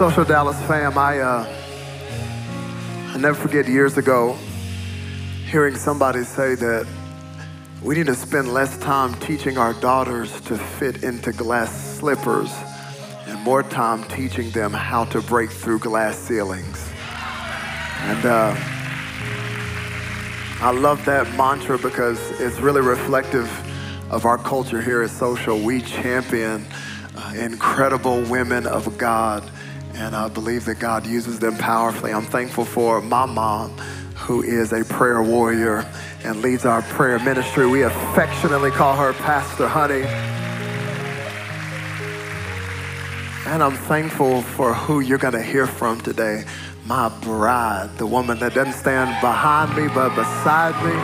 Social Dallas fam, I, uh, I never forget years ago hearing somebody say that we need to spend less time teaching our daughters to fit into glass slippers and more time teaching them how to break through glass ceilings. And uh, I love that mantra because it's really reflective of our culture here at Social. We champion uh, incredible women of God and I believe that God uses them powerfully. I'm thankful for my mom, who is a prayer warrior and leads our prayer ministry. We affectionately call her Pastor Honey. And I'm thankful for who you're going to hear from today. My bride, the woman that doesn't stand behind me but beside me,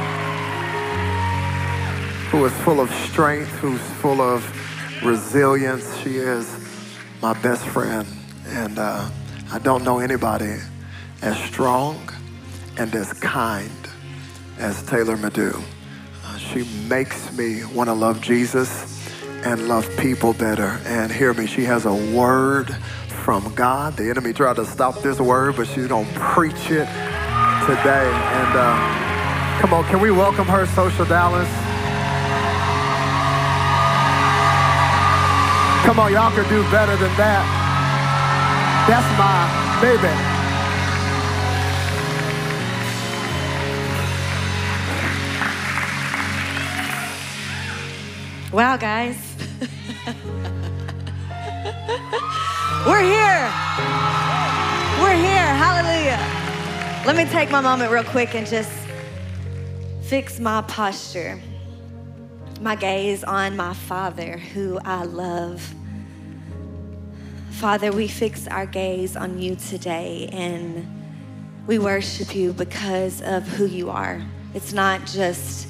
who is full of strength, who's full of resilience. She is my best friend. And uh, I don't know anybody as strong and as kind as Taylor Madu. Uh, she makes me want to love Jesus and love people better. And hear me, she has a word from God. The enemy tried to stop this word, but she's going to preach it today. And uh, come on, can we welcome her, Social Dallas? Come on, y'all can do better than that. That's my baby. Wow, guys. We're here. We're here. Hallelujah. Let me take my moment real quick and just fix my posture, my gaze on my Father who I love. Father, we fix our gaze on you today and we worship you because of who you are. It's not just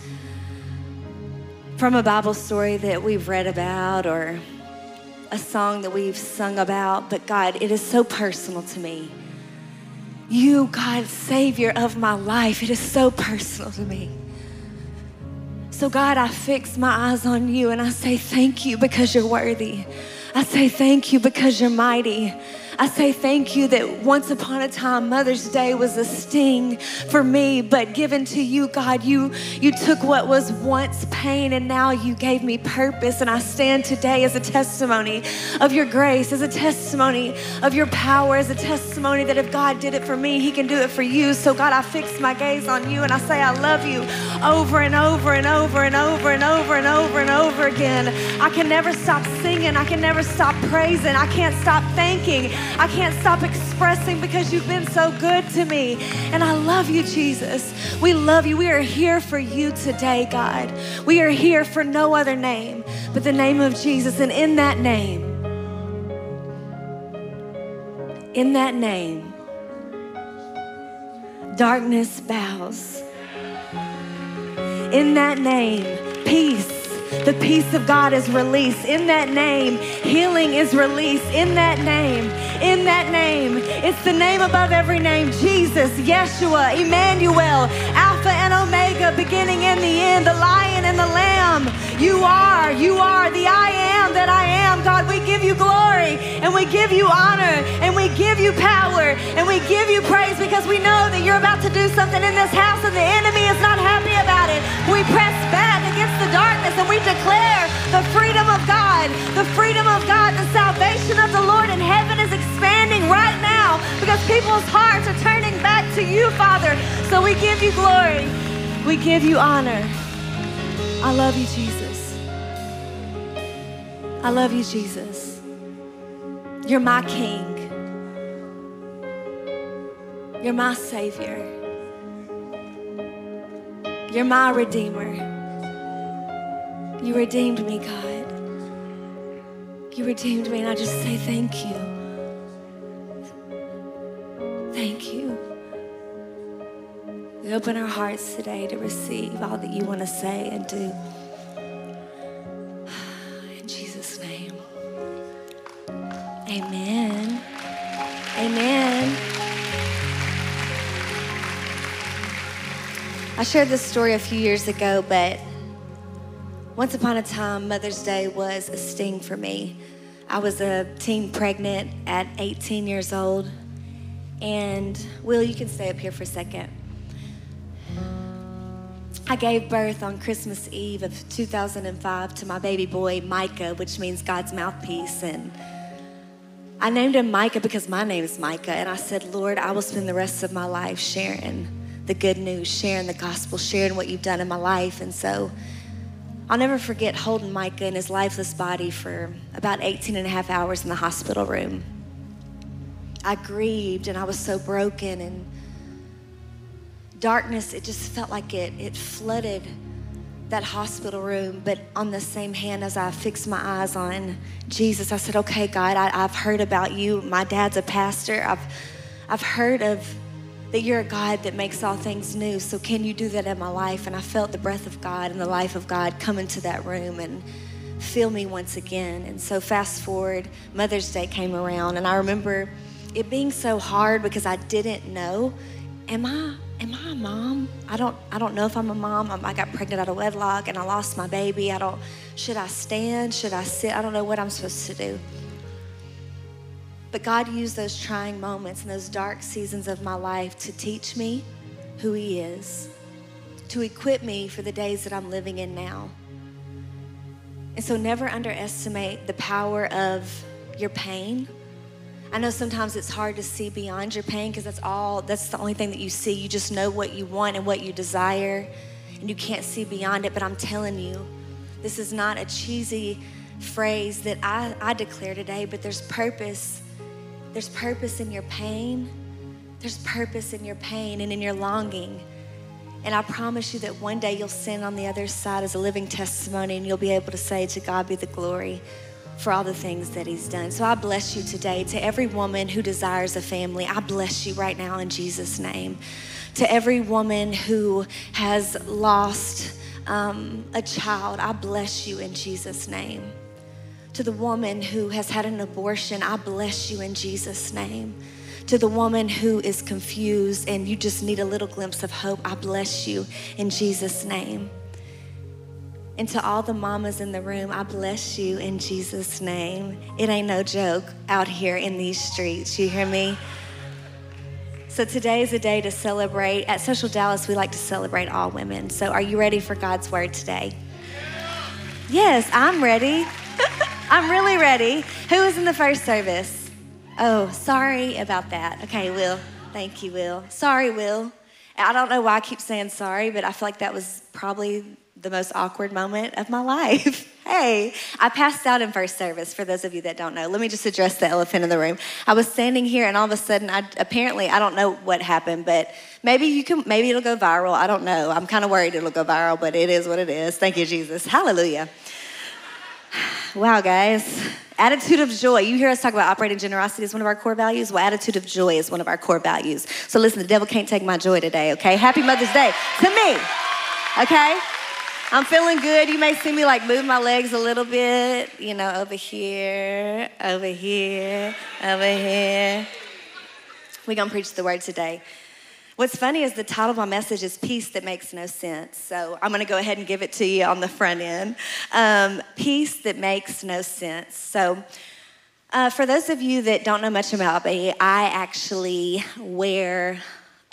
from a Bible story that we've read about or a song that we've sung about, but God, it is so personal to me. You, God, Savior of my life, it is so personal to me. So, God, I fix my eyes on you and I say thank you because you're worthy. I say thank you because you're mighty. I say thank you that once upon a time Mother's Day was a sting for me, but given to you, God, you you took what was once pain and now you gave me purpose. And I stand today as a testimony of your grace, as a testimony of your power, as a testimony that if God did it for me, He can do it for you. So God, I fix my gaze on you and I say I love you over and over and over and over and over and over and over again. I can never stop singing. I can never stop praising. I can't stop thanking. I can't stop expressing because you've been so good to me. And I love you, Jesus. We love you. We are here for you today, God. We are here for no other name but the name of Jesus. And in that name, in that name, darkness bows. In that name, peace the peace of God is released. In that name, healing is released. In that name, in that name, it's the name above every name Jesus, Yeshua, Emmanuel, Alpha and Omega, beginning and the end, the lion and the lamb. You are, you are the I am that I am. God, we give you glory and we give you honor and we give you power and we give you praise because we know that you're about to do something in this house and the enemy is not happy about it. We press back and we declare the freedom of God, the freedom of God, the salvation of the Lord in heaven is expanding right now because people's hearts are turning back to you, Father. So we give you glory, we give you honor. I love you, Jesus. I love you, Jesus. You're my King. You're my Savior. You're my Redeemer. You redeemed me, God. You redeemed me, and I just say thank you. Thank you. We open our hearts today to receive all that you want to say and do. In Jesus' name. Amen. Amen. I shared this story a few years ago, but once upon a time, Mother's Day was a sting for me. I was a teen pregnant at 18 years old. And Will, you can stay up here for a second. I gave birth on Christmas Eve of 2005 to my baby boy, Micah, which means God's mouthpiece. And I named him Micah because my name is Micah. And I said, Lord, I will spend the rest of my life sharing the good news, sharing the gospel, sharing what you've done in my life. And so I'll never forget holding Micah in his lifeless body for about 18 and a half hours in the hospital room. I grieved and I was so broken and darkness, it just felt like it, it flooded that hospital room. But on the same hand, as I fixed my eyes on Jesus, I said, Okay, God, I, have heard about you. My dad's a pastor. I've, I've heard of that you're a God that makes all things new. So can you do that in my life? And I felt the breath of God and the life of God come into that room and fill me once again. And so fast forward, Mother's Day came around, and I remember it being so hard because I didn't know, am I am I a mom? I don't, I don't know if I'm a mom. I got pregnant out of wedlock and I lost my baby. I don't, should I stand? Should I sit? I don't know what I'm supposed to do. But God used those trying moments and those dark seasons of my life to teach me who He is, to equip me for the days that I'm living in now. And so never underestimate the power of your pain I know sometimes it's hard to see beyond your pain because that's all, that's the only thing that you see. You just know what you want and what you desire, and you can't see beyond it. But I'm telling you, this is not a cheesy phrase that I, I declare today, but there's purpose. There's purpose in your pain, there's purpose in your pain and in your longing. And I promise you that one day you'll stand on the other side as a living testimony and you'll be able to say, To God be the glory for all the things that He's done. So I bless you today. To every woman who desires a family, I bless you right now in Jesus' name. To every woman who has lost um, a child, I bless you in Jesus' name. To the woman who has had an abortion, I bless you in Jesus' name. To the woman who is confused and you just need a little glimpse of hope, I bless you in Jesus' name. And to all the mamas in the room, I bless you in Jesus' name. It ain't no joke out here in these streets. You hear me? So today is a day to celebrate. At Social Dallas, we like to celebrate all women. So are you ready for God's word today? Yes, I'm ready. I'm really ready. Who was in the first service? Oh, sorry about that. Okay, Will. Thank you, Will. Sorry, Will. I don't know why I keep saying sorry, but I feel like that was probably the most awkward moment of my life. hey, I passed out in first service for those of you that don't know. Let me just address the elephant in the room. I was standing here and all of a sudden I apparently I don't know what happened, but maybe you can maybe it'll go viral. I don't know. I'm kind of worried it'll go viral, but it is what it is. Thank you Jesus. Hallelujah. Wow, guys. Attitude of joy. You hear us talk about operating generosity as one of our core values. Well, attitude of joy is one of our core values. So listen, the devil can't take my joy today, okay? Happy Mother's Day to me, okay? I'm feeling good. You may see me like move my legs a little bit, you know, over here, over here, over here. We're to preach the word today. What's funny is the title of my message is Peace That Makes No Sense. So I'm going to go ahead and give it to you on the front end. Um, Peace That Makes No Sense. So, uh, for those of you that don't know much about me, I actually wear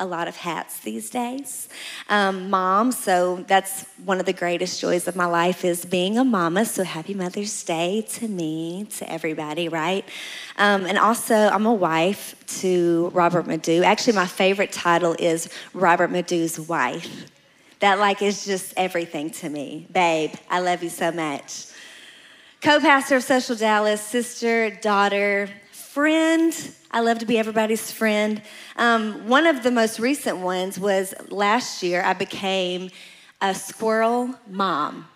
a lot of hats these days. Um, mom, so that's one of the greatest joys of my life is being a mama. So happy Mother's Day to me, to everybody, right? Um, and also, I'm a wife to Robert Madu. Actually, my favorite title is Robert Madu's wife. That like is just everything to me, babe. I love you so much. Co-pastor of Social Dallas, sister, daughter, friend. I love to be everybody's friend. Um, one of the most recent ones was last year, I became a squirrel mom.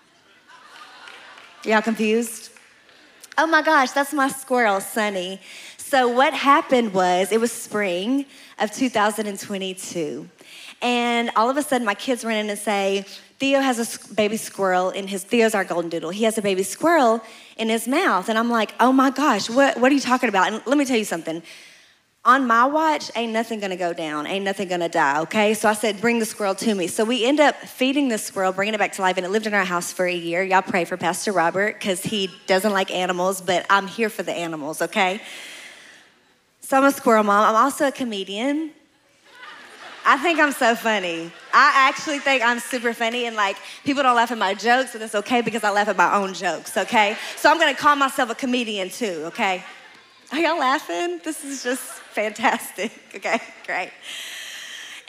Y'all confused? Oh my gosh, that's my squirrel, Sunny. So, what happened was it was spring of 2022. And all of a sudden, my kids run in and say, Theo has a baby squirrel in his, Theo's our golden doodle. He has a baby squirrel in his mouth. And I'm like, oh my gosh, what, what are you talking about? And let me tell you something. on my watch, ain't nothing gonna go down, ain't nothing gonna die, okay? So I said, bring the squirrel to me. So we end up feeding the squirrel, bringing it back to life, and it lived in our house for a year. Y'all pray for Pastor Robert, because he doesn't like animals, but I'm here for the animals, okay? So I'm a squirrel mom. I'm also a comedian. I think I'm so funny. I actually think I'm super funny, and like people don't laugh at my jokes, and it's okay because I laugh at my own jokes, okay? So I'm gonna call myself a comedian too, okay? Are y'all laughing? This is just fantastic. Okay, great.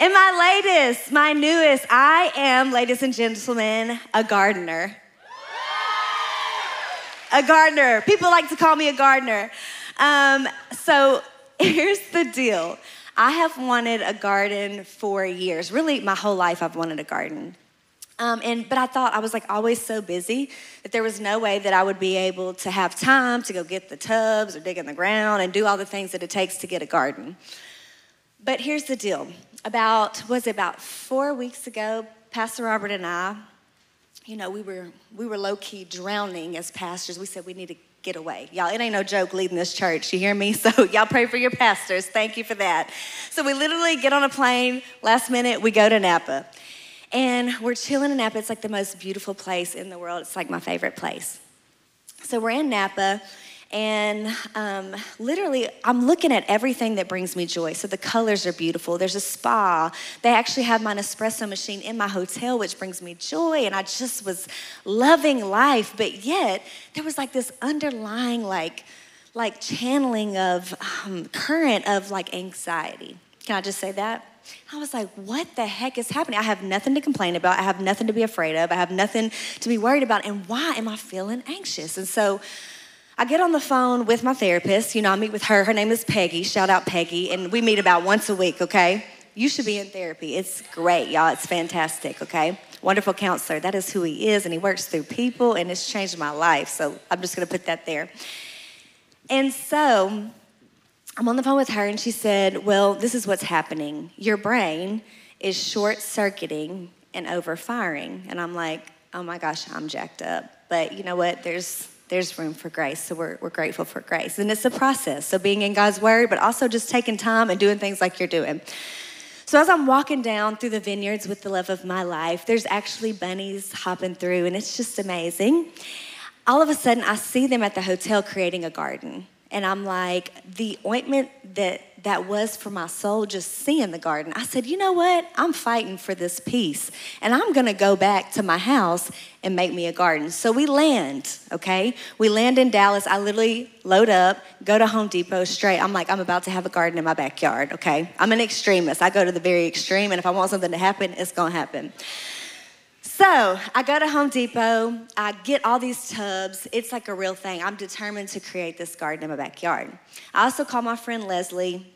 And my latest, my newest, I am, ladies and gentlemen, a gardener. A gardener. People like to call me a gardener. Um, so here's the deal I have wanted a garden for years. Really, my whole life, I've wanted a garden. Um, and but I thought I was like always so busy that there was no way that I would be able to have time to go get the tubs or dig in the ground and do all the things that it takes to get a garden. But here's the deal: about was it about four weeks ago, Pastor Robert and I, you know, we were we were low key drowning as pastors. We said we need to get away. Y'all, it ain't no joke leading this church. You hear me? So y'all pray for your pastors. Thank you for that. So we literally get on a plane. Last minute, we go to Napa. And we're chilling in Napa. It's like the most beautiful place in the world. It's like my favorite place. So we're in Napa, and um, literally, I'm looking at everything that brings me joy. So the colors are beautiful. There's a spa. They actually have my Nespresso machine in my hotel, which brings me joy. And I just was loving life. But yet, there was like this underlying, like, like channeling of um, current of like anxiety. Can I just say that? I was like, what the heck is happening? I have nothing to complain about. I have nothing to be afraid of. I have nothing to be worried about. And why am I feeling anxious? And so I get on the phone with my therapist. You know, I meet with her. Her name is Peggy. Shout out Peggy. And we meet about once a week, okay? You should be in therapy. It's great, y'all. It's fantastic, okay? Wonderful counselor. That is who he is, and he works through people, and it's changed my life. So I'm just gonna put that there. And so I'm on the phone with her, and she said, Well, this is what's happening. Your brain is short circuiting and overfiring. And I'm like, Oh my gosh, I'm jacked up. But you know what? There's there's room for grace. So we're, we're grateful for grace. And it's a process. So being in God's word, but also just taking time and doing things like you're doing. So as I'm walking down through the vineyards with the love of my life, there's actually bunnies hopping through, and it's just amazing. All of a sudden, I see them at the hotel creating a garden. And I'm like, the ointment that that was for my soul just seeing the garden. I said, you know what? I'm fighting for this peace. And I'm gonna go back to my house and make me a garden. So we land, okay? We land in Dallas. I literally load up, go to Home Depot straight. I'm like, I'm about to have a garden in my backyard, okay? I'm an extremist. I go to the very extreme, and if I want something to happen, it's gonna happen. So I go to Home Depot, I get all these tubs. It's like a real thing. I'm determined to create this garden in my backyard. I also call my friend Leslie,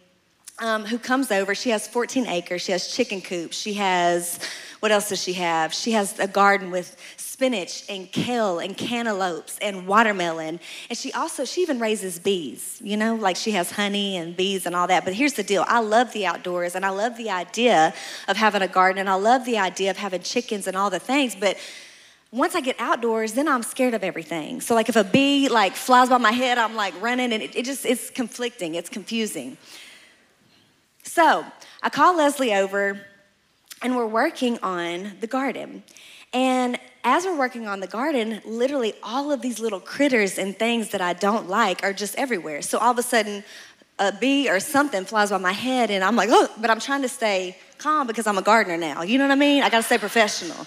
um, who comes over. She has 14 acres, she has chicken coops, she has, what else does she have? She has a garden with spinach and kale and cantaloupes and watermelon. And she also, she even raises bees, you know, like she has honey and bees and all that. But here's the deal I love the outdoors and I love the idea of having a garden and I love the idea of having chickens and all the things. But once I get outdoors, then I'm scared of everything. So like if a bee like flies by my head, I'm like running and it, it just, it's conflicting, it's confusing. So I call Leslie over and we're working on the garden. And as we're working on the garden, literally all of these little critters and things that I don't like are just everywhere. So all of a sudden, a bee or something flies by my head, and I'm like, oh, but I'm trying to stay calm because I'm a gardener now. You know what I mean? I gotta stay professional.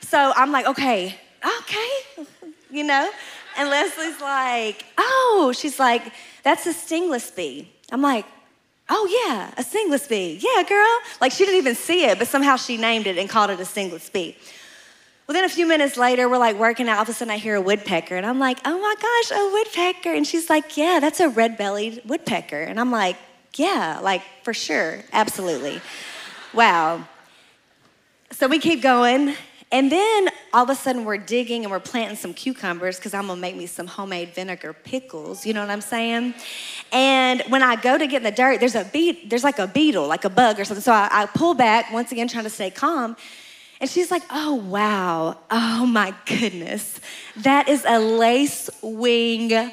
So I'm like, okay, okay, you know? And Leslie's like, oh, she's like, that's a stingless bee. I'm like, oh yeah, a stingless bee. Yeah, girl. Like she didn't even see it, but somehow she named it and called it a stingless bee. Well, then a few minutes later, we're like working out. All of a sudden, I hear a woodpecker, and I'm like, oh my gosh, a woodpecker. And she's like, yeah, that's a red bellied woodpecker. And I'm like, yeah, like for sure, absolutely. wow. So we keep going. And then all of a sudden, we're digging and we're planting some cucumbers because I'm gonna make me some homemade vinegar pickles. You know what I'm saying? And when I go to get in the dirt, there's a beet, there's like a beetle, like a bug or something. So I, I pull back, once again, trying to stay calm. And she's like, oh, wow. Oh, my goodness. That is a lace wing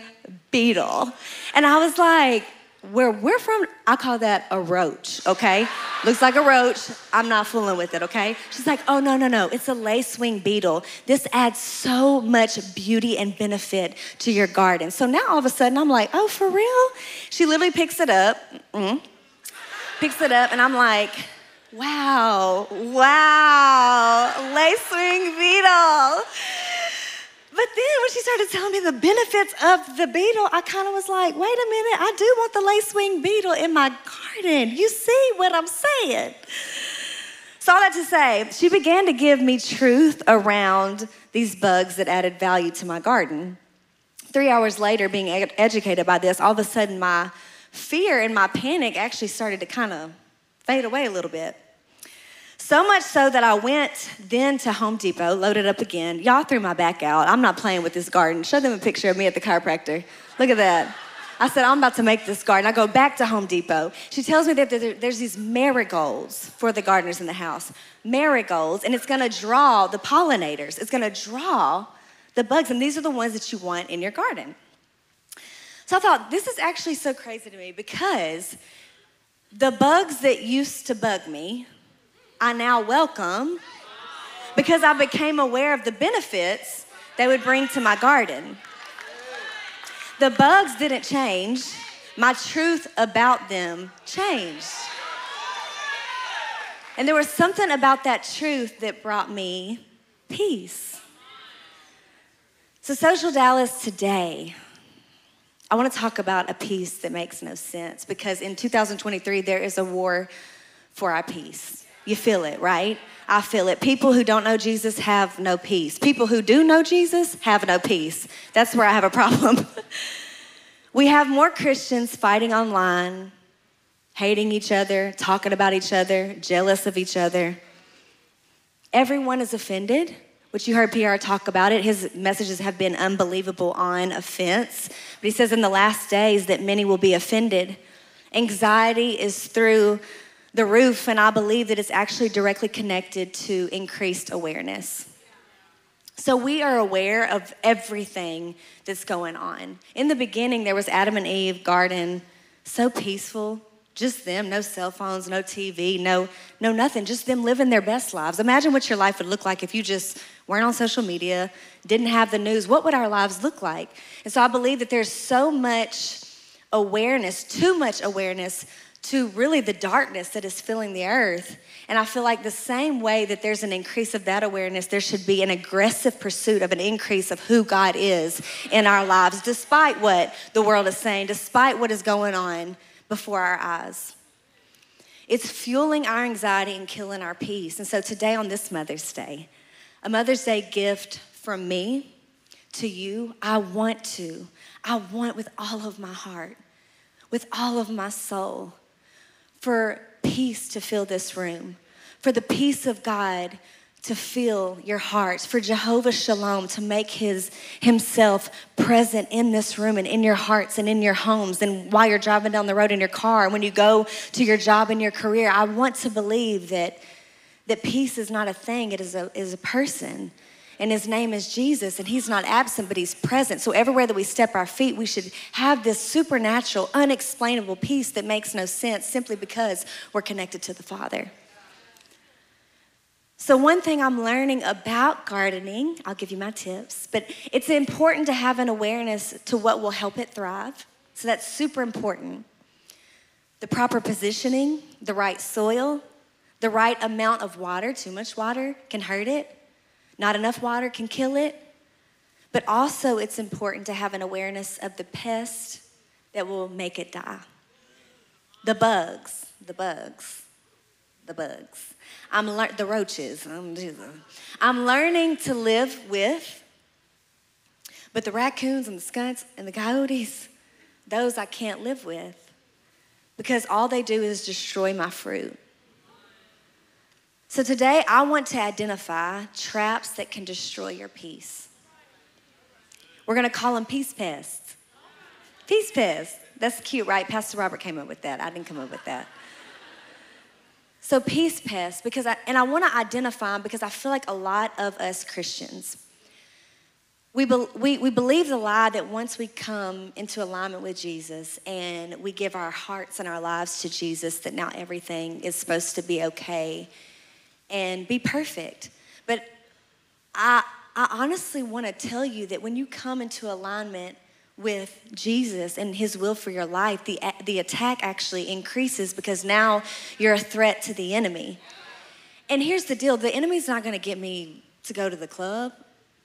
beetle. And I was like, where we're from, I call that a roach, okay? Looks like a roach. I'm not fooling with it, okay? She's like, oh, no, no, no. It's a lacewing beetle. This adds so much beauty and benefit to your garden. So now all of a sudden I'm like, oh, for real? She literally picks it up, mm, picks it up, and I'm like, wow, wow, lacewing beetle. But then when she started telling me the benefits of the beetle, I kind of was like, wait a minute, I do want the lacewing beetle in my garden. You see what I'm saying? So, all that to say, she began to give me truth around these bugs that added value to my garden. Three hours later, being ed- educated by this, all of a sudden my fear and my panic actually started to kind of fade away a little bit. So much so that I went then to Home Depot, loaded up again. Y'all threw my back out. I'm not playing with this garden. Show them a picture of me at the chiropractor. Look at that. I said, I'm about to make this garden. I go back to Home Depot. She tells me that there's these marigolds for the gardeners in the house. Marigolds, and it's gonna draw the pollinators. It's gonna draw the bugs, and these are the ones that you want in your garden. So I thought, this is actually so crazy to me because the bugs that used to bug me, I now welcome because I became aware of the benefits they would bring to my garden. The bugs didn't change, my truth about them changed. And there was something about that truth that brought me peace. So, Social Dallas today, I want to talk about a peace that makes no sense because in 2023, there is a war for our peace. You feel it, right? I feel it. People who don't know Jesus have no peace. People who do know Jesus have no peace. That's where I have a problem. we have more Christians fighting online, hating each other, talking about each other, jealous of each other. Everyone is offended, which you heard PR talk about it. His messages have been unbelievable on offense. But he says in the last days that many will be offended. Anxiety is through the roof, and I believe that it's actually directly connected to increased awareness. So we are aware of everything that's going on. In the beginning, there was Adam and Eve garden, so peaceful, just them, no cell phones, no TV, no, no nothing, just them living their best lives. Imagine what your life would look like if you just weren't on social media, didn't have the news. What would our lives look like? And so I believe that there's so much awareness, too much awareness to really the darkness that is filling the earth. And I feel like the same way that there's an increase of that awareness, there should be an aggressive pursuit of an increase of who God is in our lives, despite what the world is saying, despite what is going on before our eyes. It's fueling our anxiety and killing our peace. And so today, on this Mother's Day, a Mother's Day gift from me to you, I want to, I want with all of my heart, with all of my soul for peace to fill this room, for the peace of God to fill your hearts, for Jehovah Shalom to make his himself present in this room and in your hearts and in your homes and while you're driving down the road in your car and when you go to your job and your career. I want to believe that that peace is not a thing, it is a, is a person and his name is Jesus, and he's not absent, but he's present. So everywhere that we step our feet, we should have this supernatural, unexplainable peace that makes no sense simply because we're connected to the Father. So, one thing I'm learning about gardening, I'll give you my tips, but it's important to have an awareness to what will help it thrive. So, that's super important. The proper positioning, the right soil, the right amount of water, too much water can hurt it. Not enough water can kill it, but also it's important to have an awareness of the pest that will make it die. The bugs, the bugs, the bugs. I'm lear- the roaches. I'm, I'm learning to live with, but the raccoons and the skunks and the coyotes, those I can't live with because all they do is destroy my fruit. So today, I want to identify traps that can destroy your peace. We're going to call them peace pests. Peace pests. That's cute, right? Pastor Robert came up with that. I didn't come up with that. So peace pests, because I, and I want to identify them because I feel like a lot of us Christians, we, be, we, we believe the lie that once we come into alignment with Jesus and we give our hearts and our lives to Jesus, that now everything is supposed to be okay and be perfect. But I, I honestly want to tell you that when you come into alignment with Jesus and his will for your life, the, the attack actually increases because now you're a threat to the enemy. And here's the deal the enemy's not going to get me to go to the club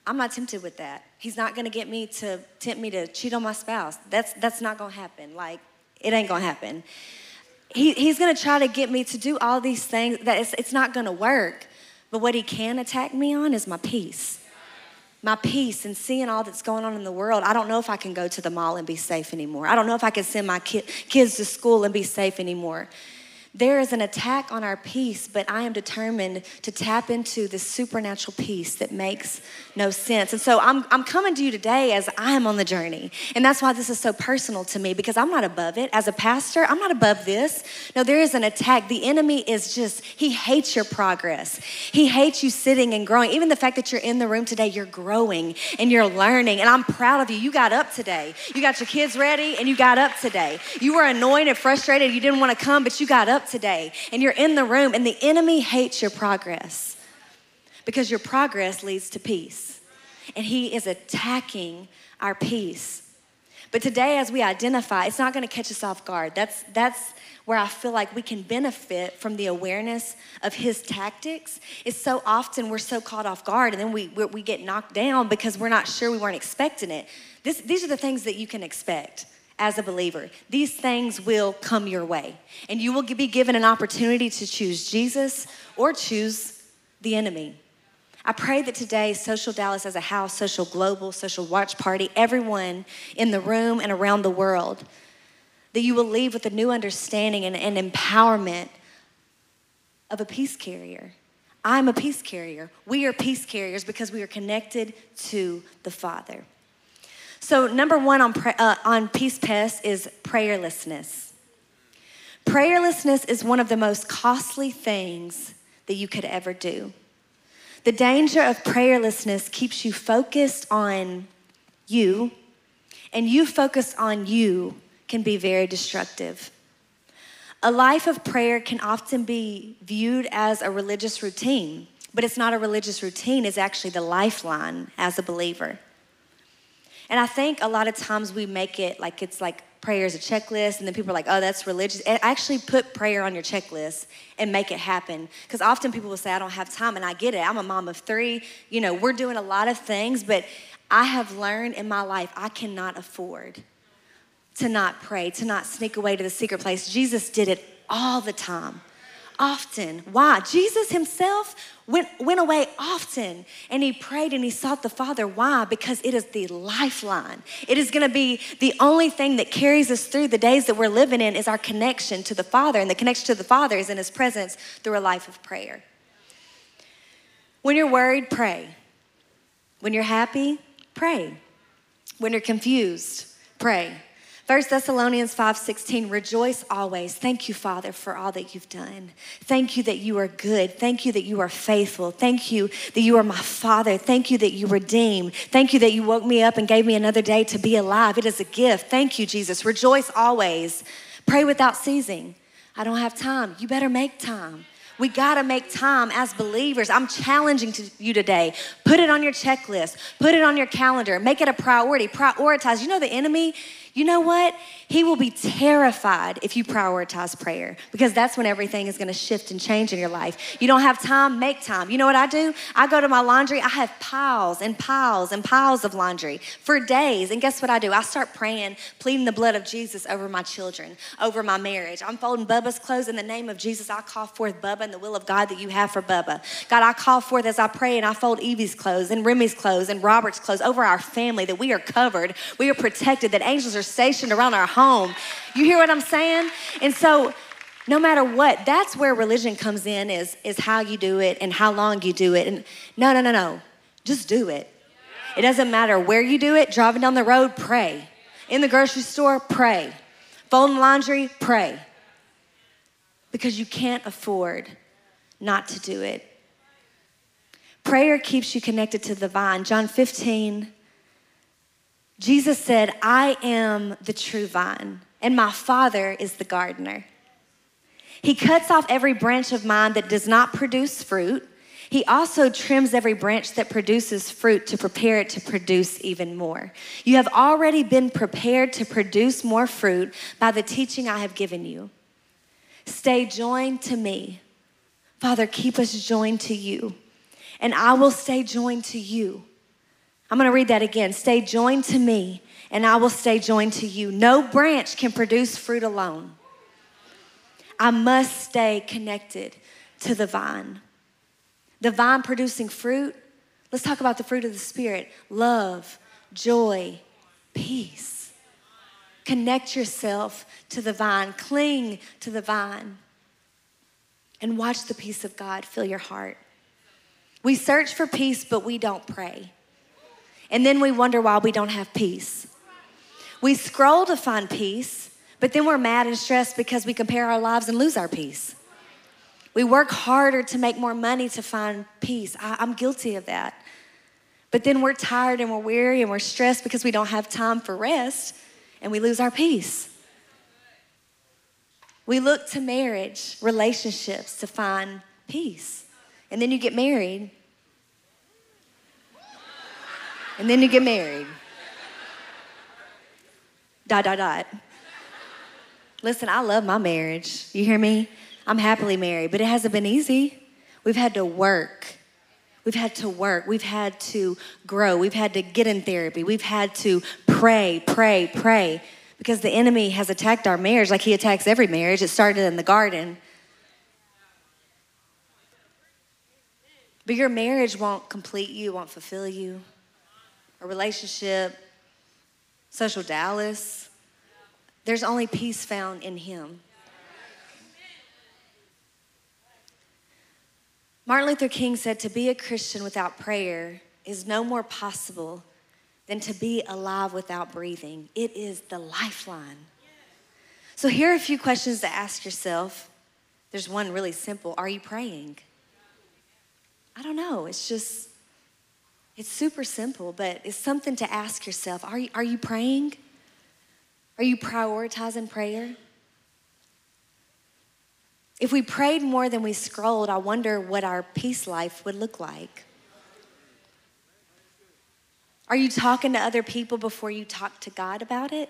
I'm not tempted with that. He's not gonna get me to tempt me to cheat on my spouse. That's, that's not gonna happen. Like, it ain't gonna happen. He, he's gonna try to get me to do all these things that it's, it's not gonna work. But what he can attack me on is my peace. My peace and seeing all that's going on in the world. I don't know if I can go to the mall and be safe anymore. I don't know if I can send my ki- kids to school and be safe anymore. There is an attack on our peace, but I am determined to tap into this supernatural peace that makes no sense. And so I'm, I'm coming to you today as I am on the journey. And that's why this is so personal to me because I'm not above it. As a pastor, I'm not above this. No, there is an attack. The enemy is just, he hates your progress. He hates you sitting and growing. Even the fact that you're in the room today, you're growing and you're learning. And I'm proud of you. You got up today. You got your kids ready and you got up today. You were annoyed and frustrated. You didn't want to come, but you got up today and you're in the room and the enemy hates your progress because your progress leads to peace. And He is attacking our peace. But today, as we identify, it's not going to catch us off guard. That's, that's where I feel like we can benefit from the awareness of his tactics. Is so often we're so caught off guard and then we, we get knocked down because we're not sure we weren't expecting it. This, these are the things that you can expect as a believer. These things will come your way, and you will be given an opportunity to choose Jesus or choose the enemy. I pray that today, Social Dallas as a house, Social Global, Social Watch Party, everyone in the room and around the world, that you will leave with a new understanding and, and empowerment of a peace carrier. I'm a peace carrier. We are peace carriers because we are connected to the Father. So, number one on, uh, on Peace Pest is prayerlessness. Prayerlessness is one of the most costly things that you could ever do. The danger of prayerlessness keeps you focused on you, and you focused on you can be very destructive. A life of prayer can often be viewed as a religious routine, but it's not a religious routine, it's actually the lifeline as a believer. And I think a lot of times we make it like it's like prayer is a checklist, and then people are like, oh, that's religious. And actually put prayer on your checklist and make it happen. Because often people will say, I don't have time, and I get it. I'm a mom of three. You know, we're doing a lot of things, but I have learned in my life I cannot afford to not pray, to not sneak away to the secret place. Jesus did it all the time often. Why? Jesus himself went, went away often and he prayed and he sought the Father. Why? Because it is the lifeline. It is going to be the only thing that carries us through the days that we're living in is our connection to the Father. And the connection to the Father is in his presence through a life of prayer. When you're worried, pray. When you're happy, pray. When you're confused, pray. 1 Thessalonians 5:16 Rejoice always. Thank you, Father, for all that you've done. Thank you that you are good. Thank you that you are faithful. Thank you that you are my Father. Thank you that you redeem. Thank you that you woke me up and gave me another day to be alive. It is a gift. Thank you, Jesus. Rejoice always. Pray without ceasing. I don't have time. You better make time. We gotta make time as believers. I'm challenging to you today. Put it on your checklist, put it on your calendar, make it a priority. Prioritize. You know, the enemy, you know what? He will be terrified if you prioritize prayer because that's when everything is going to shift and change in your life. You don't have time, make time. You know what I do? I go to my laundry, I have piles and piles and piles of laundry for days. And guess what I do? I start praying, pleading the blood of Jesus over my children, over my marriage. I'm folding Bubba's clothes in the name of Jesus. I call forth Bubba and the will of God that you have for Bubba. God, I call forth as I pray and I fold Evie's clothes and Remy's clothes and Robert's clothes over our family that we are covered, we are protected, that angels are stationed around our home. You hear what I'm saying? And so, no matter what, that's where religion comes in is, is how you do it and how long you do it. And no, no, no, no. Just do it. It doesn't matter where you do it, driving down the road, pray. In the grocery store, pray. Folding laundry, pray. Because you can't afford not to do it. Prayer keeps you connected to the vine. John 15, Jesus said, I am the true vine, and my Father is the gardener. He cuts off every branch of mine that does not produce fruit. He also trims every branch that produces fruit to prepare it to produce even more. You have already been prepared to produce more fruit by the teaching I have given you. Stay joined to me. Father, keep us joined to you, and I will stay joined to you. I'm gonna read that again. Stay joined to me, and I will stay joined to you. No branch can produce fruit alone. I must stay connected to the vine. The vine producing fruit, let's talk about the fruit of the Spirit love, joy, peace. Connect yourself to the vine, cling to the vine, and watch the peace of God fill your heart. We search for peace, but we don't pray. And then we wonder why we don't have peace. We scroll to find peace, but then we're mad and stressed because we compare our lives and lose our peace. We work harder to make more money to find peace. I, am guilty of that. But then we're tired and we're weary and we're stressed because we don't have time for rest and we lose our peace. We look to marriage, relationships to find peace. And then you get married. And then you get married. Dot, dot, dot. Listen, I love my marriage. You hear me? I'm happily married, but it hasn't been easy. We've had to work. We've had to work. We've had to grow. We've had to get in therapy. We've had to pray, pray, pray because the enemy has attacked our marriage like he attacks every marriage. It started in the garden. But your marriage won't complete you, won't fulfill you. A relationship, social Dallas, there's only peace found in him. Martin Luther King said to be a Christian without prayer is no more possible than to be alive without breathing. It is the lifeline. So, here are a few questions to ask yourself. There's one really simple Are you praying? I don't know. It's just, it's super simple, but it's something to ask yourself. Are you, are you praying? Are you prioritizing prayer? If we prayed more than we scrolled, I wonder what our peace life would look like. Are you talking to other people before you talk to God about it?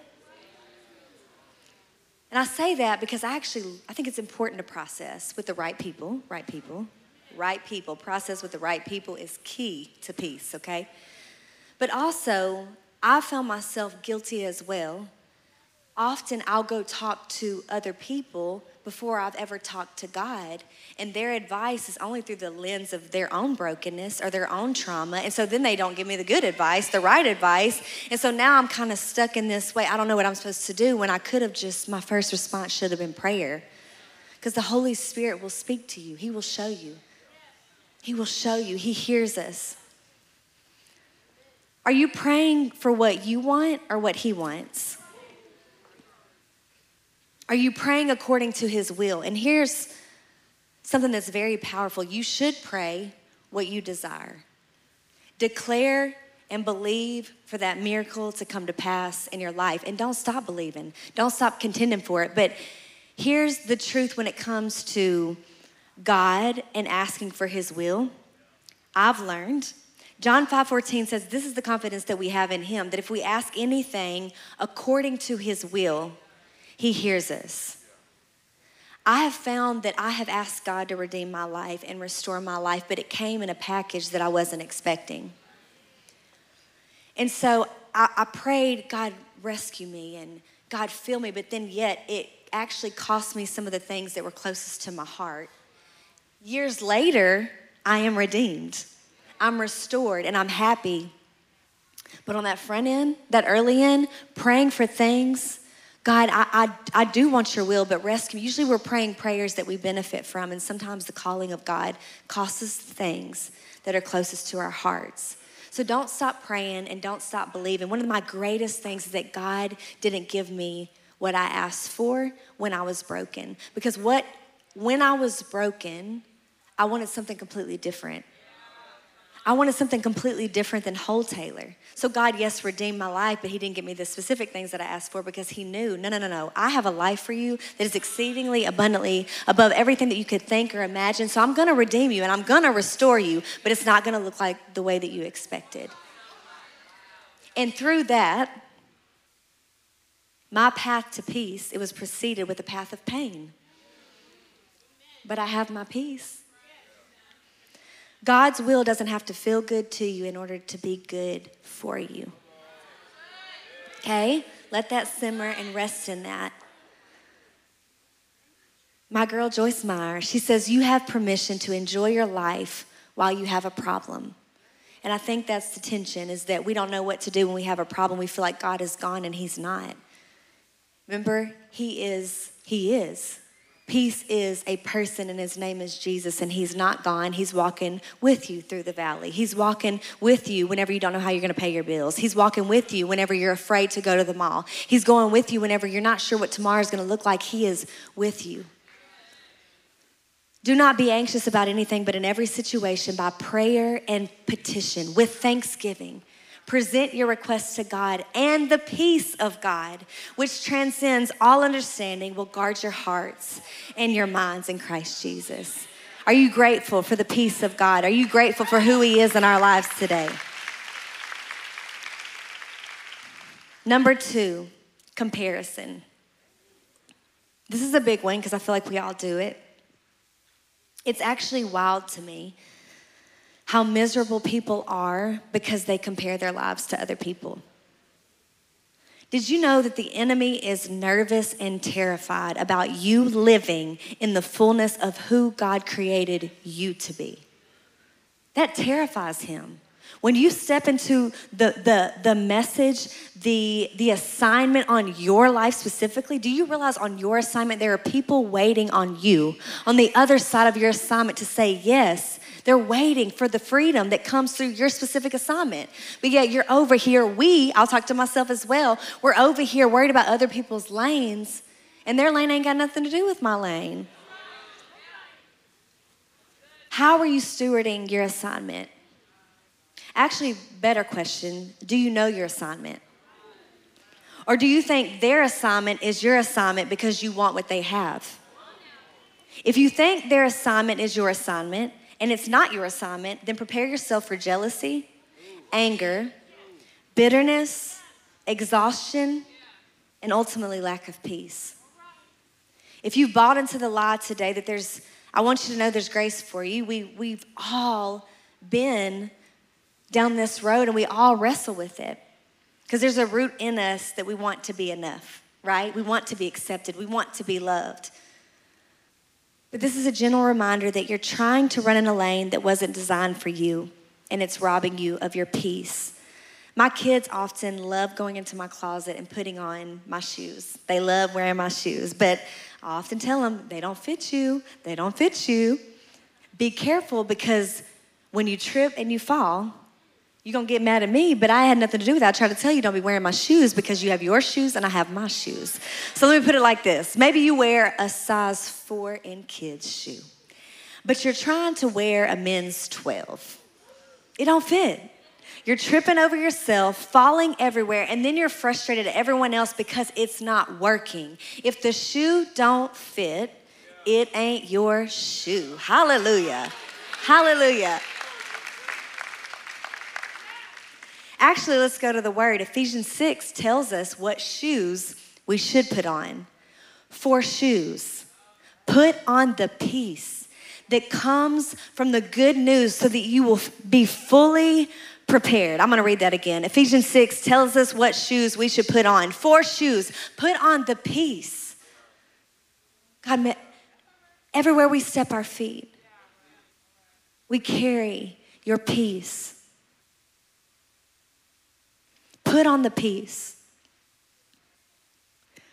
And I say that because I actually I think it's important to process with the right people, right people, right people. Process with the right people is key to peace, okay? But also, I found myself guilty as well. Often I'll go talk to other people before I've ever talked to God. And their advice is only through the lens of their own brokenness or their own trauma. And so then they don't give me the good advice, the right advice. And so now I'm kind of stuck in this way. I don't know what I'm supposed to do when I could have just, my first response should have been prayer. Because the Holy Spirit will speak to you, He will show you. He will show you, He hears us. Are you praying for what you want or what He wants? Are you praying according to His will? And here's something that's very powerful you should pray what you desire. Declare and believe for that miracle to come to pass in your life. And don't stop believing, don't stop contending for it. But here's the truth when it comes to God and asking for His will. I've learned. John 5:14 says this is the confidence that we have in him that if we ask anything according to his will he hears us. I have found that I have asked God to redeem my life and restore my life, but it came in a package that I wasn't expecting. And so I, I prayed, God, rescue me and God, fill me, but then yet it actually cost me some of the things that were closest to my heart. Years later, I am redeemed. I'm restored and I'm happy. But on that front end, that early end, praying for things God, I, I, I do want your will, but rescue. Usually we're praying prayers that we benefit from, and sometimes the calling of God costs us things that are closest to our hearts. So don't stop praying and don't stop believing. One of my greatest things is that God didn't give me what I asked for when I was broken. Because what when I was broken, I wanted something completely different. I wanted something completely different than whole Taylor. So God, yes, redeemed my life, but He didn't give me the specific things that I asked for because He knew, no, no, no, no. I have a life for you that is exceedingly abundantly above everything that you could think or imagine. So I'm gonna redeem you and I'm gonna restore you, but it's not gonna look like the way that you expected. And through that, my path to peace, it was preceded with a path of pain. But I have my peace. God's will doesn't have to feel good to you in order to be good for you. Okay? Let that simmer and rest in that. My girl Joyce Meyer, she says, You have permission to enjoy your life while you have a problem. And I think that's the tension is that we don't know what to do when we have a problem. We feel like God is gone and He's not. Remember, He is, He is. Peace is a person, and his name is Jesus, and he's not gone. He's walking with you through the valley. He's walking with you whenever you don't know how you're going to pay your bills. He's walking with you whenever you're afraid to go to the mall. He's going with you whenever you're not sure what tomorrow is going to look like. He is with you. Do not be anxious about anything, but in every situation, by prayer and petition, with thanksgiving present your requests to God, and the peace of God, which transcends all understanding, will guard your hearts and your minds in Christ Jesus. Are you grateful for the peace of God? Are you grateful for who He is in our lives today? Number two, comparison. This is a big one because I feel like we all do it. It's actually wild to me how miserable people are because they compare their lives to other people. Did you know that the enemy is nervous and terrified about you living in the fullness of who God created you to be? That terrifies him. When you step into the, the, the message, the, the assignment on your life specifically, do you realize on your assignment there are people waiting on you on the other side of your assignment to say yes they're waiting for the freedom that comes through your specific assignment. But yet you're over here, we, I'll talk to myself as well, we're over here worried about other people's lanes, and their lane ain't got nothing to do with my lane. How are you stewarding your assignment? Actually, better question do you know your assignment? Or do you think their assignment is your assignment because you want what they have? If you think their assignment is your assignment, and it's not your assignment, then prepare yourself for jealousy, anger, bitterness, exhaustion, and ultimately lack of peace. If you've bought into the lie today that there's, I want you to know there's grace for you. We, we've all been down this road and we all wrestle with it because there's a root in us that we want to be enough, right? We want to be accepted, we want to be loved. But this is a gentle reminder that you're trying to run in a lane that wasn't designed for you, and it's robbing you of your peace. My kids often love going into my closet and putting on my shoes. They love wearing my shoes, but I often tell them they don't fit you. They don't fit you. Be careful because when you trip and you fall, you're gonna get mad at me, but I had nothing to do with that. I try to tell you don't be wearing my shoes because you have your shoes and I have my shoes. So let me put it like this maybe you wear a size four in kids' shoe, but you're trying to wear a men's 12. It don't fit. You're tripping over yourself, falling everywhere, and then you're frustrated at everyone else because it's not working. If the shoe don't fit, it ain't your shoe. Hallelujah. Hallelujah. Actually, let's go to the word. Ephesians 6 tells us what shoes we should put on. Four shoes. Put on the peace that comes from the good news so that you will be fully prepared. I'm going to read that again. Ephesians 6 tells us what shoes we should put on. Four shoes. Put on the peace. God, everywhere we step our feet, we carry your peace. Put on the peace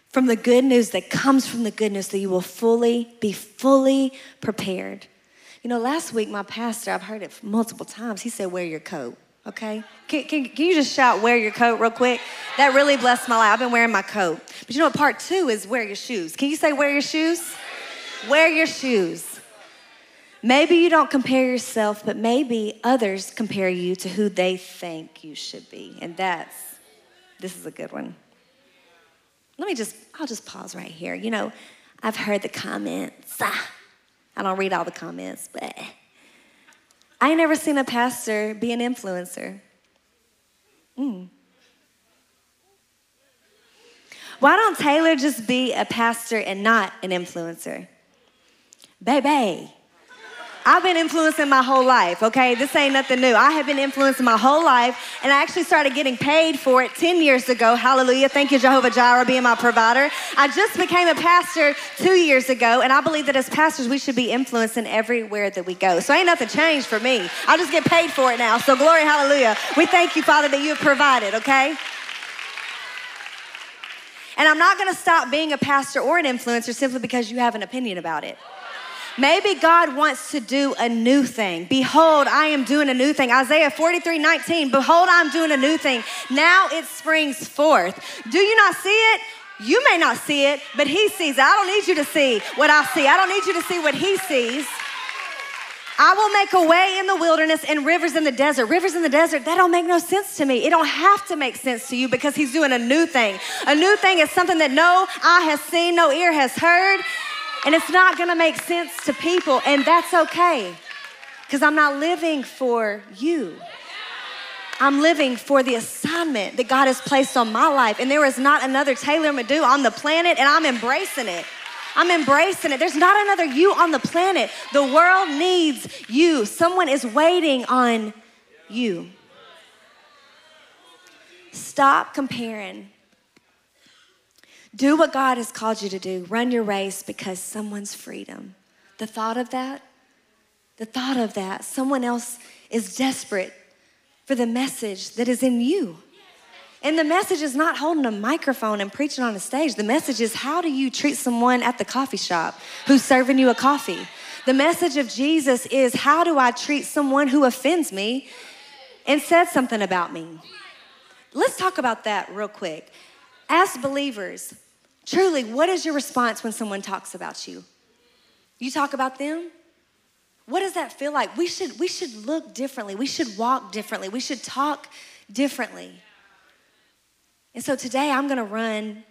from the good news that comes from the good news that you will fully be fully prepared. You know, last week my pastor, I've heard it multiple times, he said, Wear your coat, okay? Can, can, can, you just shout, Wear your coat, real quick? That really blessed my life. I've been wearing my coat. But you know what? Part two is wear your shoes. Can you say, Wear your shoes? Wear your shoes. Maybe you don't compare yourself, but maybe others compare you to who they think you should be. And that's, this is a good one. Let me just, I'll just pause right here. You know, I've heard the comments. Ah, I don't read all the comments, but I ain't never seen a pastor be an influencer. Mm. Why don't Taylor just be a pastor and not an influencer? Baby. I've been influencing my whole life, okay? This ain't nothing new. I have been influencing my whole life, and I actually started getting paid for it 10 years ago. Hallelujah. Thank you, Jehovah Jireh, being my provider. I just became a pastor two years ago, and I believe that as pastors, we should be influencing everywhere that we go. So ain't nothing changed for me. I just get paid for it now. So glory, hallelujah. We thank you, Father, that you have provided, okay? And I'm not gonna stop being a pastor or an influencer simply because you have an opinion about it. Maybe God wants to do a new thing. Behold, I am doing a new thing. Isaiah 43 19, behold, I'm doing a new thing. Now it springs forth. Do you not see it? You may not see it, but He sees it. I don't need you to see what I see, I don't need you to see what He sees. I will make a way in the wilderness and rivers in the desert. Rivers in the desert, that don't make no sense to me. It don't have to make sense to you because he's doing a new thing. A new thing is something that no eye has seen, no ear has heard. And it's not gonna make sense to people, and that's okay. Because I'm not living for you. I'm living for the assignment that God has placed on my life. And there is not another Taylor Madu on the planet, and I'm embracing it. I'm embracing it. There's not another you on the planet. The world needs you. Someone is waiting on you. Stop comparing do what God has called you to do. Run your race because someone's freedom. The thought of that, the thought of that, someone else is desperate for the message that is in you. And the message is not holding a microphone and preaching on a stage. The message is how do you treat someone at the coffee shop who's serving you a coffee? The message of Jesus is how do I treat someone who offends me and said something about me? Let's talk about that real quick. As believers, Truly, what is your response when someone talks about you? You talk about them? What does that feel like? We should, we should look differently. We should walk differently. We should talk differently. And so today I'm gonna run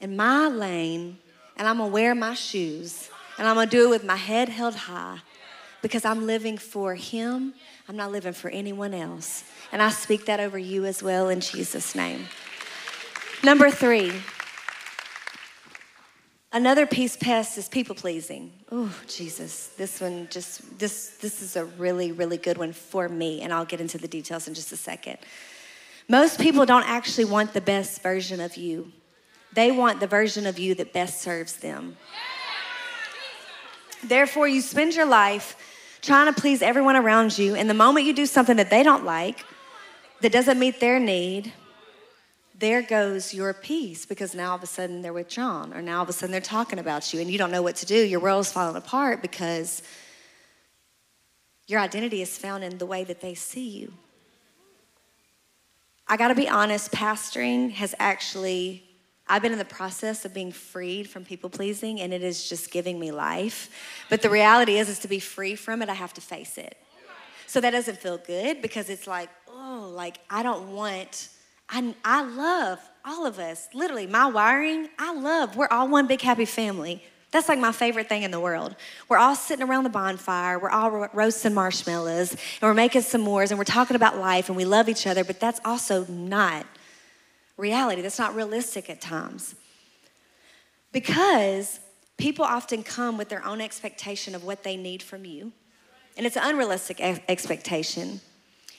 in my lane and I'm gonna wear my shoes and I'm gonna do it with my head held high because I'm living for Him. I'm not living for anyone else. And I speak that over you as well in Jesus' name. Number three, Another peace pest is people pleasing. Oh, Jesus. This one just this this is a really really good one for me and I'll get into the details in just a second. Most people don't actually want the best version of you. They want the version of you that best serves them. Therefore, you spend your life trying to please everyone around you, and the moment you do something that they don't like, that doesn't meet their need, there goes your peace because now all of a sudden they're withdrawn or now all of a sudden they're talking about you and you don't know what to do. Your world's falling apart because your identity is found in the way that they see you. I got to be honest, pastoring has actually, I've been in the process of being freed from people pleasing and it is just giving me life. But the reality is, is to be free from it, I have to face it. So that doesn't feel good because it's like, oh, like I don't want I, I love all of us. Literally, my wiring, I love. We're all one big happy family. That's like my favorite thing in the world. We're all sitting around the bonfire, we're all roasting marshmallows, and we're making s'mores, and we're talking about life, and we love each other, but that's also not reality. That's not realistic at times. Because people often come with their own expectation of what they need from you, and it's an unrealistic expectation.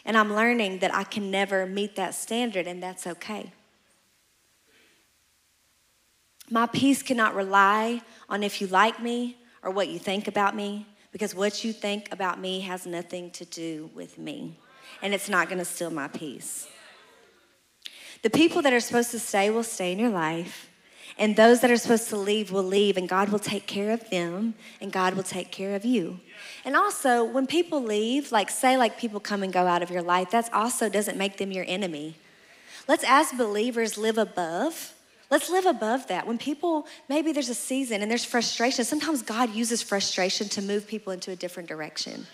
And I'm learning that I can never meet that standard, and that's okay. My peace cannot rely on if you like me or what you think about me, because what you think about me has nothing to do with me, and it's not gonna steal my peace. The people that are supposed to stay will stay in your life, and those that are supposed to leave will leave, and God will take care of them, and God will take care of you. And also, when people leave, like say, like people come and go out of your life, that also doesn't make them your enemy. Let's, as believers, live above Let's live above that. When people, maybe there's a season and there's frustration, sometimes God uses frustration to move people into a different direction.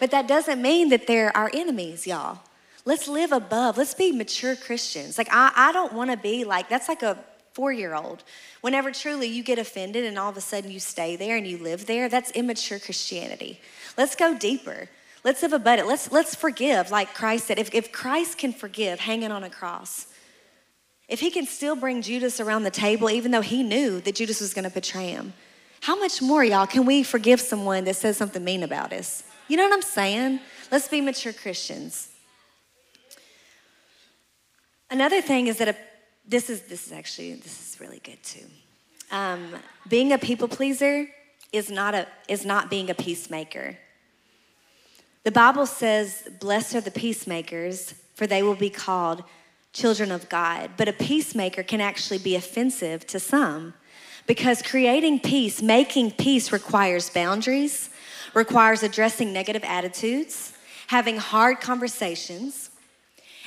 But that doesn't mean that they're our enemies, y'all. Let's live above. Let's be mature Christians. Like, I, I don't want to be like, that's like a four year old. Whenever truly you get offended and all of a sudden you stay there and you live there, that's immature Christianity. Let's go deeper. Let's live above it. Let's, let's forgive, like Christ said. If, if Christ can forgive hanging on a cross, if he can still bring Judas around the table, even though he knew that Judas was going to betray him, how much more, y'all, can we forgive someone that says something mean about us? You know what I'm saying? Let's be mature Christians. Another thing is that a, this is this is actually this is really good too. Um, being a people pleaser is not a is not being a peacemaker. The Bible says, "Blessed are the peacemakers, for they will be called children of God." But a peacemaker can actually be offensive to some because creating peace, making peace requires boundaries, requires addressing negative attitudes, having hard conversations,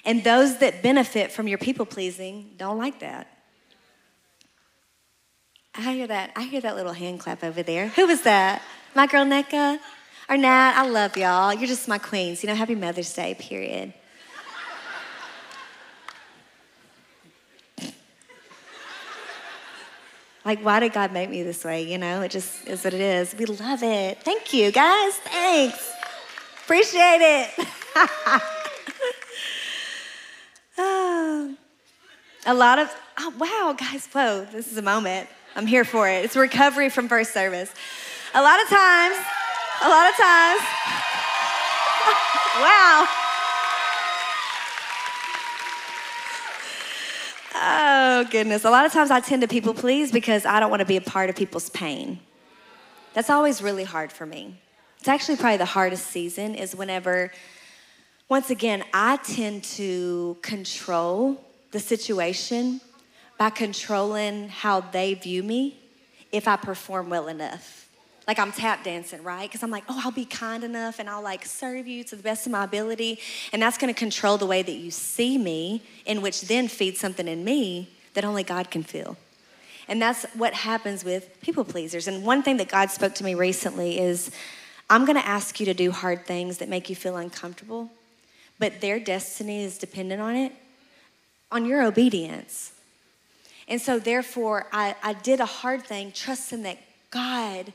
and those that benefit from your people pleasing don't like that. I hear that. I hear that little hand clap over there. Who was that? My girl Neka? Or Nat? I love y'all. You're just my queens. You know, happy Mother's Day, period. like, why did God make me this way? You know, it just is what it is. We love it. Thank you, guys. Thanks. Appreciate it. A lot of, oh, wow, guys, whoa, this is a moment. I'm here for it. It's recovery from first service. A lot of times, a lot of times, wow. Oh, goodness. A lot of times I tend to people please because I don't want to be a part of people's pain. That's always really hard for me. It's actually probably the hardest season is whenever, once again, I tend to control the situation by controlling how they view me if I perform well enough. Like I'm tap dancing, right? Because I'm like, oh, I'll be kind enough and I'll like serve you to the best of my ability. And that's gonna control the way that you see me, in which then feeds something in me that only God can feel. And that's what happens with people pleasers. And one thing that God spoke to me recently is I'm gonna ask you to do hard things that make you feel uncomfortable, but their destiny is dependent on it on your obedience. And so, therefore, I, I did a hard thing, trusting that God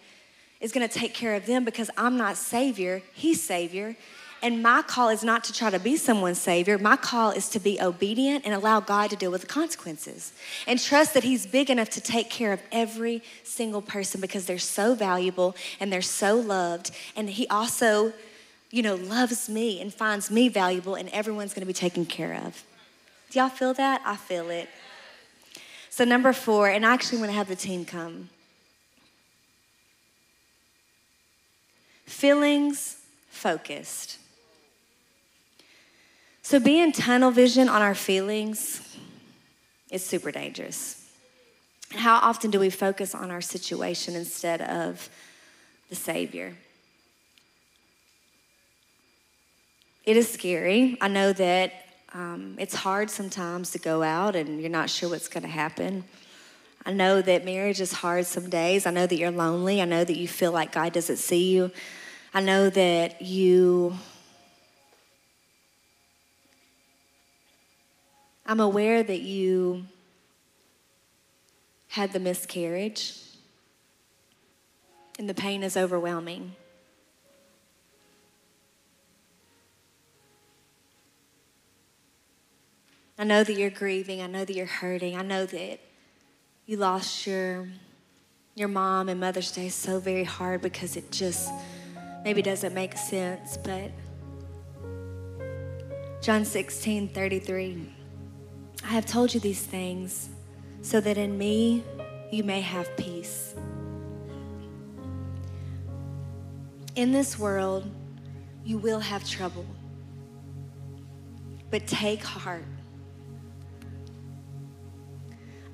is going to take care of them because I'm not Savior, He's Savior. And my call is not to try to be someone's Savior. My call is to be obedient and allow God to deal with the consequences. And trust that He's big enough to take care of every single person because they're so valuable and they're so loved. And He also, you know, loves me and finds me valuable, and everyone's going to be taken care of. Do y'all feel that? I feel it. So, number four, and I actually want to have the team come. Feelings focused. So, being tunnel vision on our feelings is super dangerous. How often do we focus on our situation instead of the Savior? It is scary. I know that um, it's hard sometimes to go out and you're not sure what's going to happen. I know that marriage is hard some days. I know that you're lonely. I know that you feel like God doesn't see you. I know that you. I'm aware that you had the miscarriage and the pain is overwhelming. I know that you're grieving. I know that you're hurting. I know that you lost your your mom and Mother's Day so very hard because it just maybe doesn't make sense, but John 16, 33. I have told you these things so that in me you may have peace. In this world, you will have trouble, but take heart.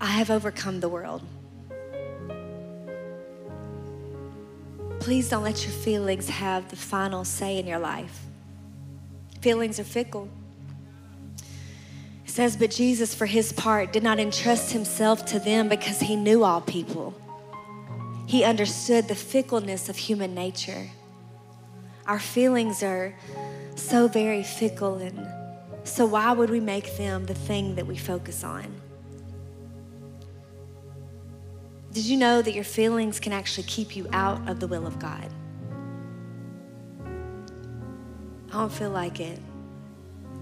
I have overcome the world. Please don't let your feelings have the final say in your life. Feelings are fickle. It says, But Jesus, for his part, did not entrust himself to them because he knew all people. He understood the fickleness of human nature. Our feelings are so very fickle, and so why would we make them the thing that we focus on? Did you know that your feelings can actually keep you out of the will of God? I don't feel like it.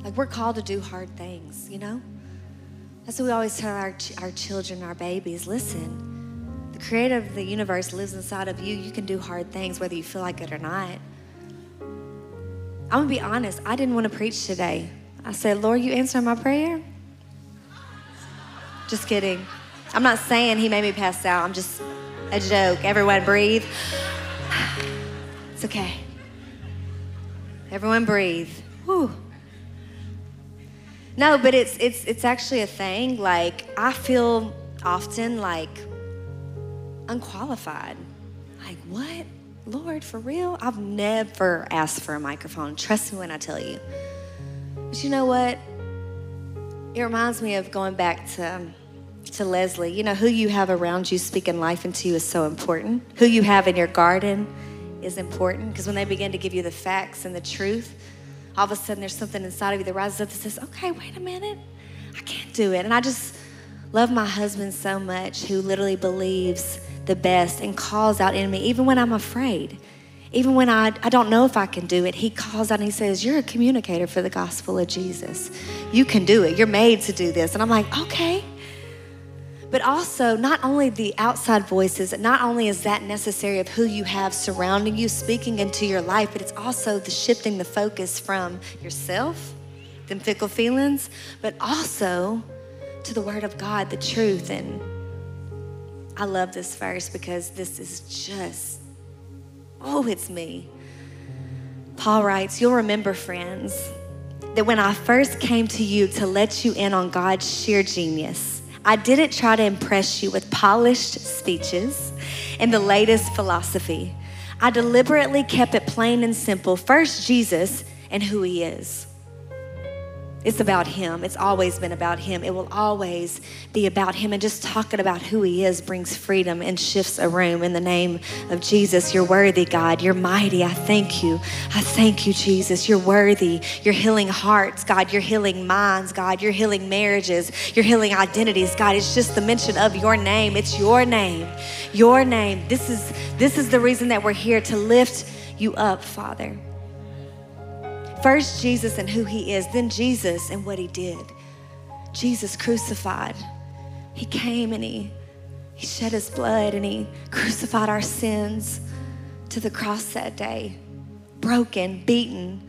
Like we're called to do hard things, you know? That's what we always tell our, our children, our babies listen, the creator of the universe lives inside of you. You can do hard things whether you feel like it or not. I'm gonna be honest, I didn't want to preach today. I said, Lord, you answer my prayer? Just kidding. I'm not saying he made me pass out. I'm just a joke. Everyone breathe. It's okay. Everyone breathe. Whew. No, but it's it's it's actually a thing. Like I feel often like unqualified. Like what? Lord, for real? I've never asked for a microphone. Trust me when I tell you. But you know what? It reminds me of going back to um, to Leslie. You know, who you have around you speaking life into you is so important. Who you have in your garden is important because when they begin to give you the facts and the truth, all of a sudden there's something inside of you that rises up that says, okay, wait a minute, I can't do it. And I just love my husband so much who literally believes the best and calls out in me, even when I'm afraid. Even when I, I don't know if I can do it, he calls out and he says, You're a communicator for the gospel of Jesus. You can do it. You're made to do this. And I'm like, Okay but also not only the outside voices, not only is that necessary of who you have surrounding you, speaking into your life, but it's also the shifting the focus from yourself, them fickle feelings, but also to the Word of God, the truth. And I love this verse because this is just, oh, it's me. Paul writes, You'll remember, friends, that when I first came to you to let you in on God's sheer genius, I didn't try to impress you with polished speeches and the latest philosophy. I deliberately kept it plain and simple. First, Jesus and who he is. It's about Him. It's always been about Him. It will always be about Him. And just talking about who He is brings freedom and shifts a room. In the name of Jesus, you're worthy, God. You're mighty. I thank you. I thank you, Jesus. You're worthy. You're healing hearts, God. You're healing minds, God. You're healing marriages. You're healing identities, God. It's just the mention of your name. It's your name. Your name. This is this is the reason that we're here to lift you up, Father. First, Jesus and who he is, then Jesus and what he did. Jesus crucified. He came and he, he shed his blood and he crucified our sins to the cross that day, broken, beaten,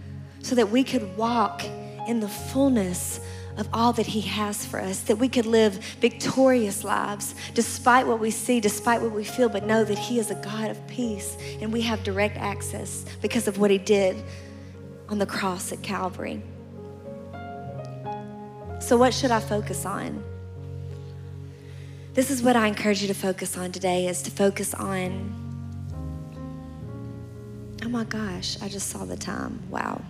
so that we could walk in the fullness of all that He has for us, that we could live victorious lives despite what we see, despite what we feel, but know that He is a God of peace and we have direct access because of what He did on the cross at Calvary. So, what should I focus on? This is what I encourage you to focus on today is to focus on Oh my gosh, I just saw the time. Wow.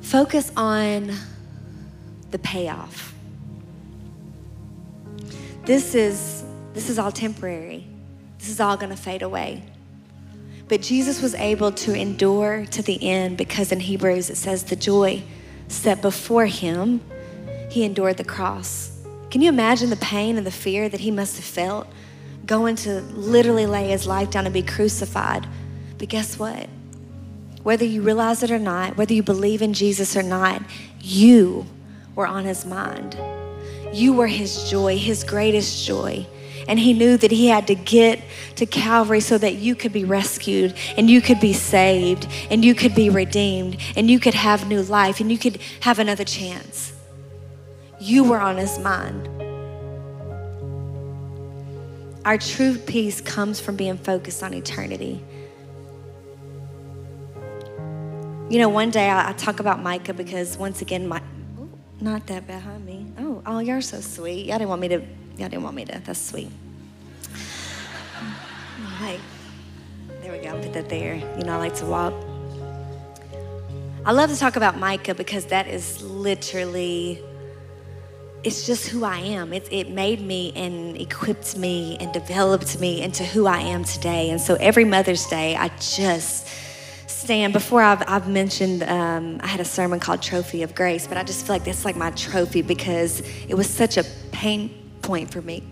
Focus on the payoff. This is this is all temporary. This is all going to fade away. But Jesus was able to endure to the end because in Hebrews it says the joy set before him, he endured the cross. Can you imagine the pain and the fear that he must have felt going to literally lay his life down and be crucified? But guess what? Whether you realize it or not, whether you believe in Jesus or not, you were on his mind. You were his joy, his greatest joy. And he knew that he had to get to Calvary so that you could be rescued and you could be saved and you could be redeemed and you could have new life and you could have another chance. You were on his mind. Our true peace comes from being focused on eternity. You know, one day I, I talk about Micah because once again, my, not that behind me. Oh, oh, you're so sweet. Y'all didn't want me to Y'all didn't want me to. That's sweet. Hey, there we go. Put that there. You know, I like to walk. I love to talk about Micah because that is literally, it's just who I am. It, it made me and equipped me and developed me into who I am today. And so every Mother's Day, I just stand. Before I've, I've mentioned, um, I had a sermon called Trophy of Grace, but I just feel like that's like my trophy because it was such a pain point for me.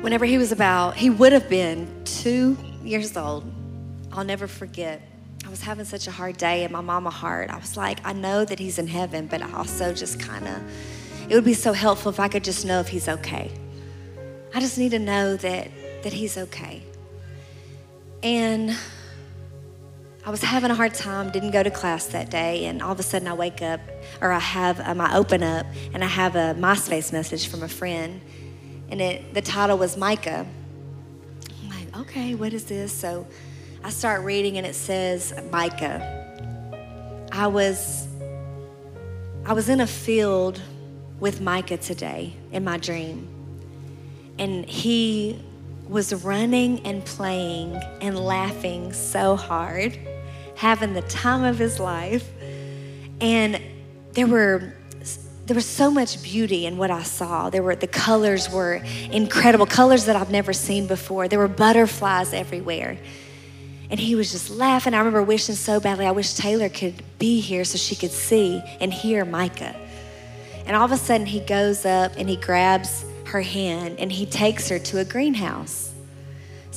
Whenever he was about, he would have been two years old. I'll never forget I was having such a hard day in my mama heart. I was like, I know that he's in heaven, but I also just kind of, it would be so helpful if I could just know if he's okay. I just need to know that that he's okay. And I was having a hard time, didn't go to class that day, and all of a sudden I wake up, or I have, um, I open up, and I have a MySpace message from a friend, and it, the title was Micah. I'm like, okay, what is this? So I start reading and it says Micah. I was I was in a field with Micah today in my dream. And he was running and playing and laughing so hard, having the time of his life. And there were there was so much beauty in what I saw. There were the colors were incredible, colors that I've never seen before. There were butterflies everywhere. And he was just laughing. I remember wishing so badly, I wish Taylor could be here so she could see and hear Micah. And all of a sudden, he goes up and he grabs her hand and he takes her to a greenhouse.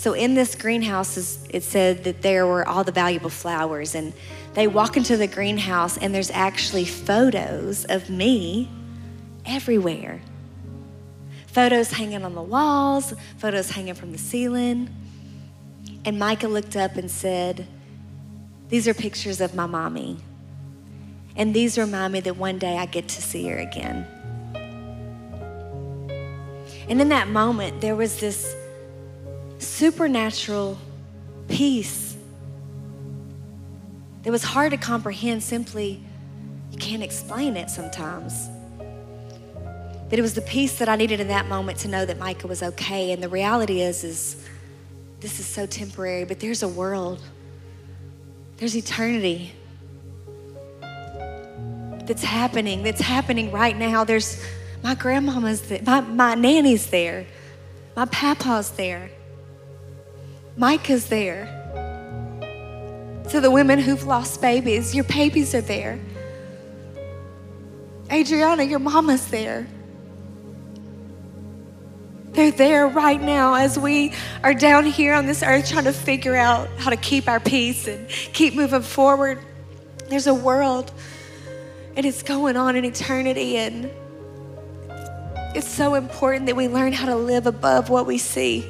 So, in this greenhouse, it said that there were all the valuable flowers. And they walk into the greenhouse, and there's actually photos of me everywhere. Photos hanging on the walls, photos hanging from the ceiling. And Micah looked up and said, These are pictures of my mommy. And these remind me that one day I get to see her again. And in that moment, there was this supernatural peace that was hard to comprehend simply, you can't explain it sometimes. But it was the peace that I needed in that moment to know that Micah was okay. And the reality is, is this is so temporary, but there's a world, there's eternity that's happening, that's happening right now. There's my grandmama's there, my, my nanny's there, my papa's there, Micah's there. To the women who've lost babies, your babies are there. Adriana, your mama's there. They're there right now as we are down here on this earth trying to figure out how to keep our peace and keep moving forward. There's a world and it's going on in eternity, and it's so important that we learn how to live above what we see.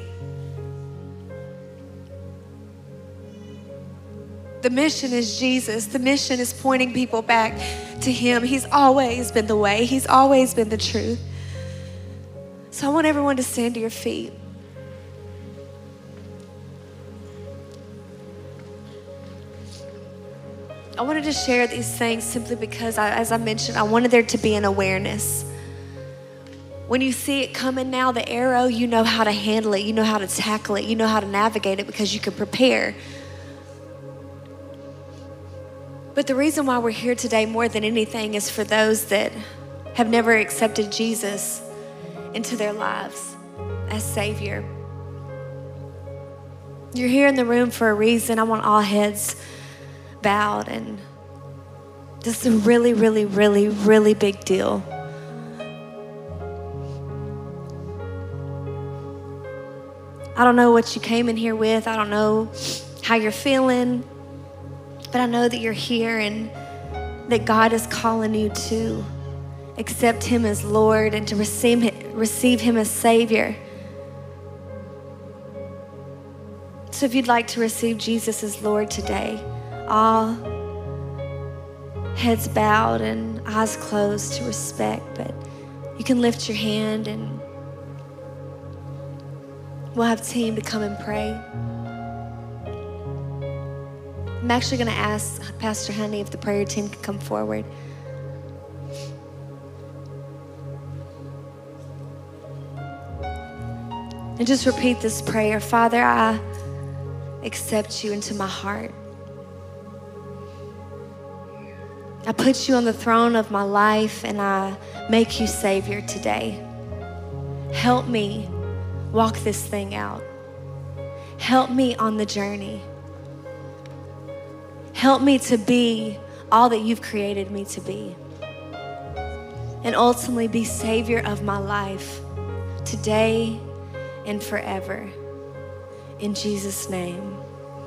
The mission is Jesus. The mission is pointing people back to Him. He's always been the way, He's always been the truth. So I want everyone to stand to your feet. I wanted to share these things simply because, I, as I mentioned, I wanted there to be an awareness. When you see it coming now, the arrow, you know how to handle it, you know how to tackle it, you know how to navigate it because you can prepare. But the reason why we're here today more than anything is for those that have never accepted Jesus into their lives as Savior. You're here in the room for a reason. I want all heads bowed, and this is a really, really, really, really big deal. I don't know what you came in here with, I don't know how you're feeling, but I know that you're here and that God is calling you to accept Him as Lord and to receive, receive Him as Savior. So if you'd like to receive Jesus as Lord today, all heads bowed and eyes closed to respect, but you can lift your hand and we'll have team to come and pray. Actually going to ask Pastor Honey if the prayer team can come forward. And just repeat this prayer Father, I accept you into my heart. I put you on the throne of my life and I make you Savior today. Help me walk this thing out. Help me on the journey. Help me to be all that you've created me to be. And ultimately be Savior of my life today and forever. In Jesus' name.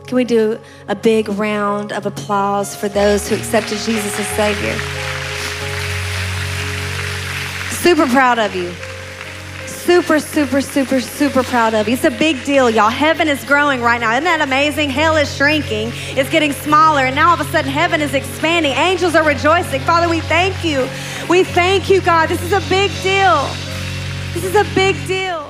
Can we do a big round of applause for those who accepted Jesus as Savior? Super proud of you. Super, super, super, super proud of you. It's a big deal, y'all. Heaven is growing right now. Isn't that amazing? Hell is shrinking, it's getting smaller, and now all of a sudden heaven is expanding. Angels are rejoicing. Father, we thank you. We thank you, God. This is a big deal. This is a big deal.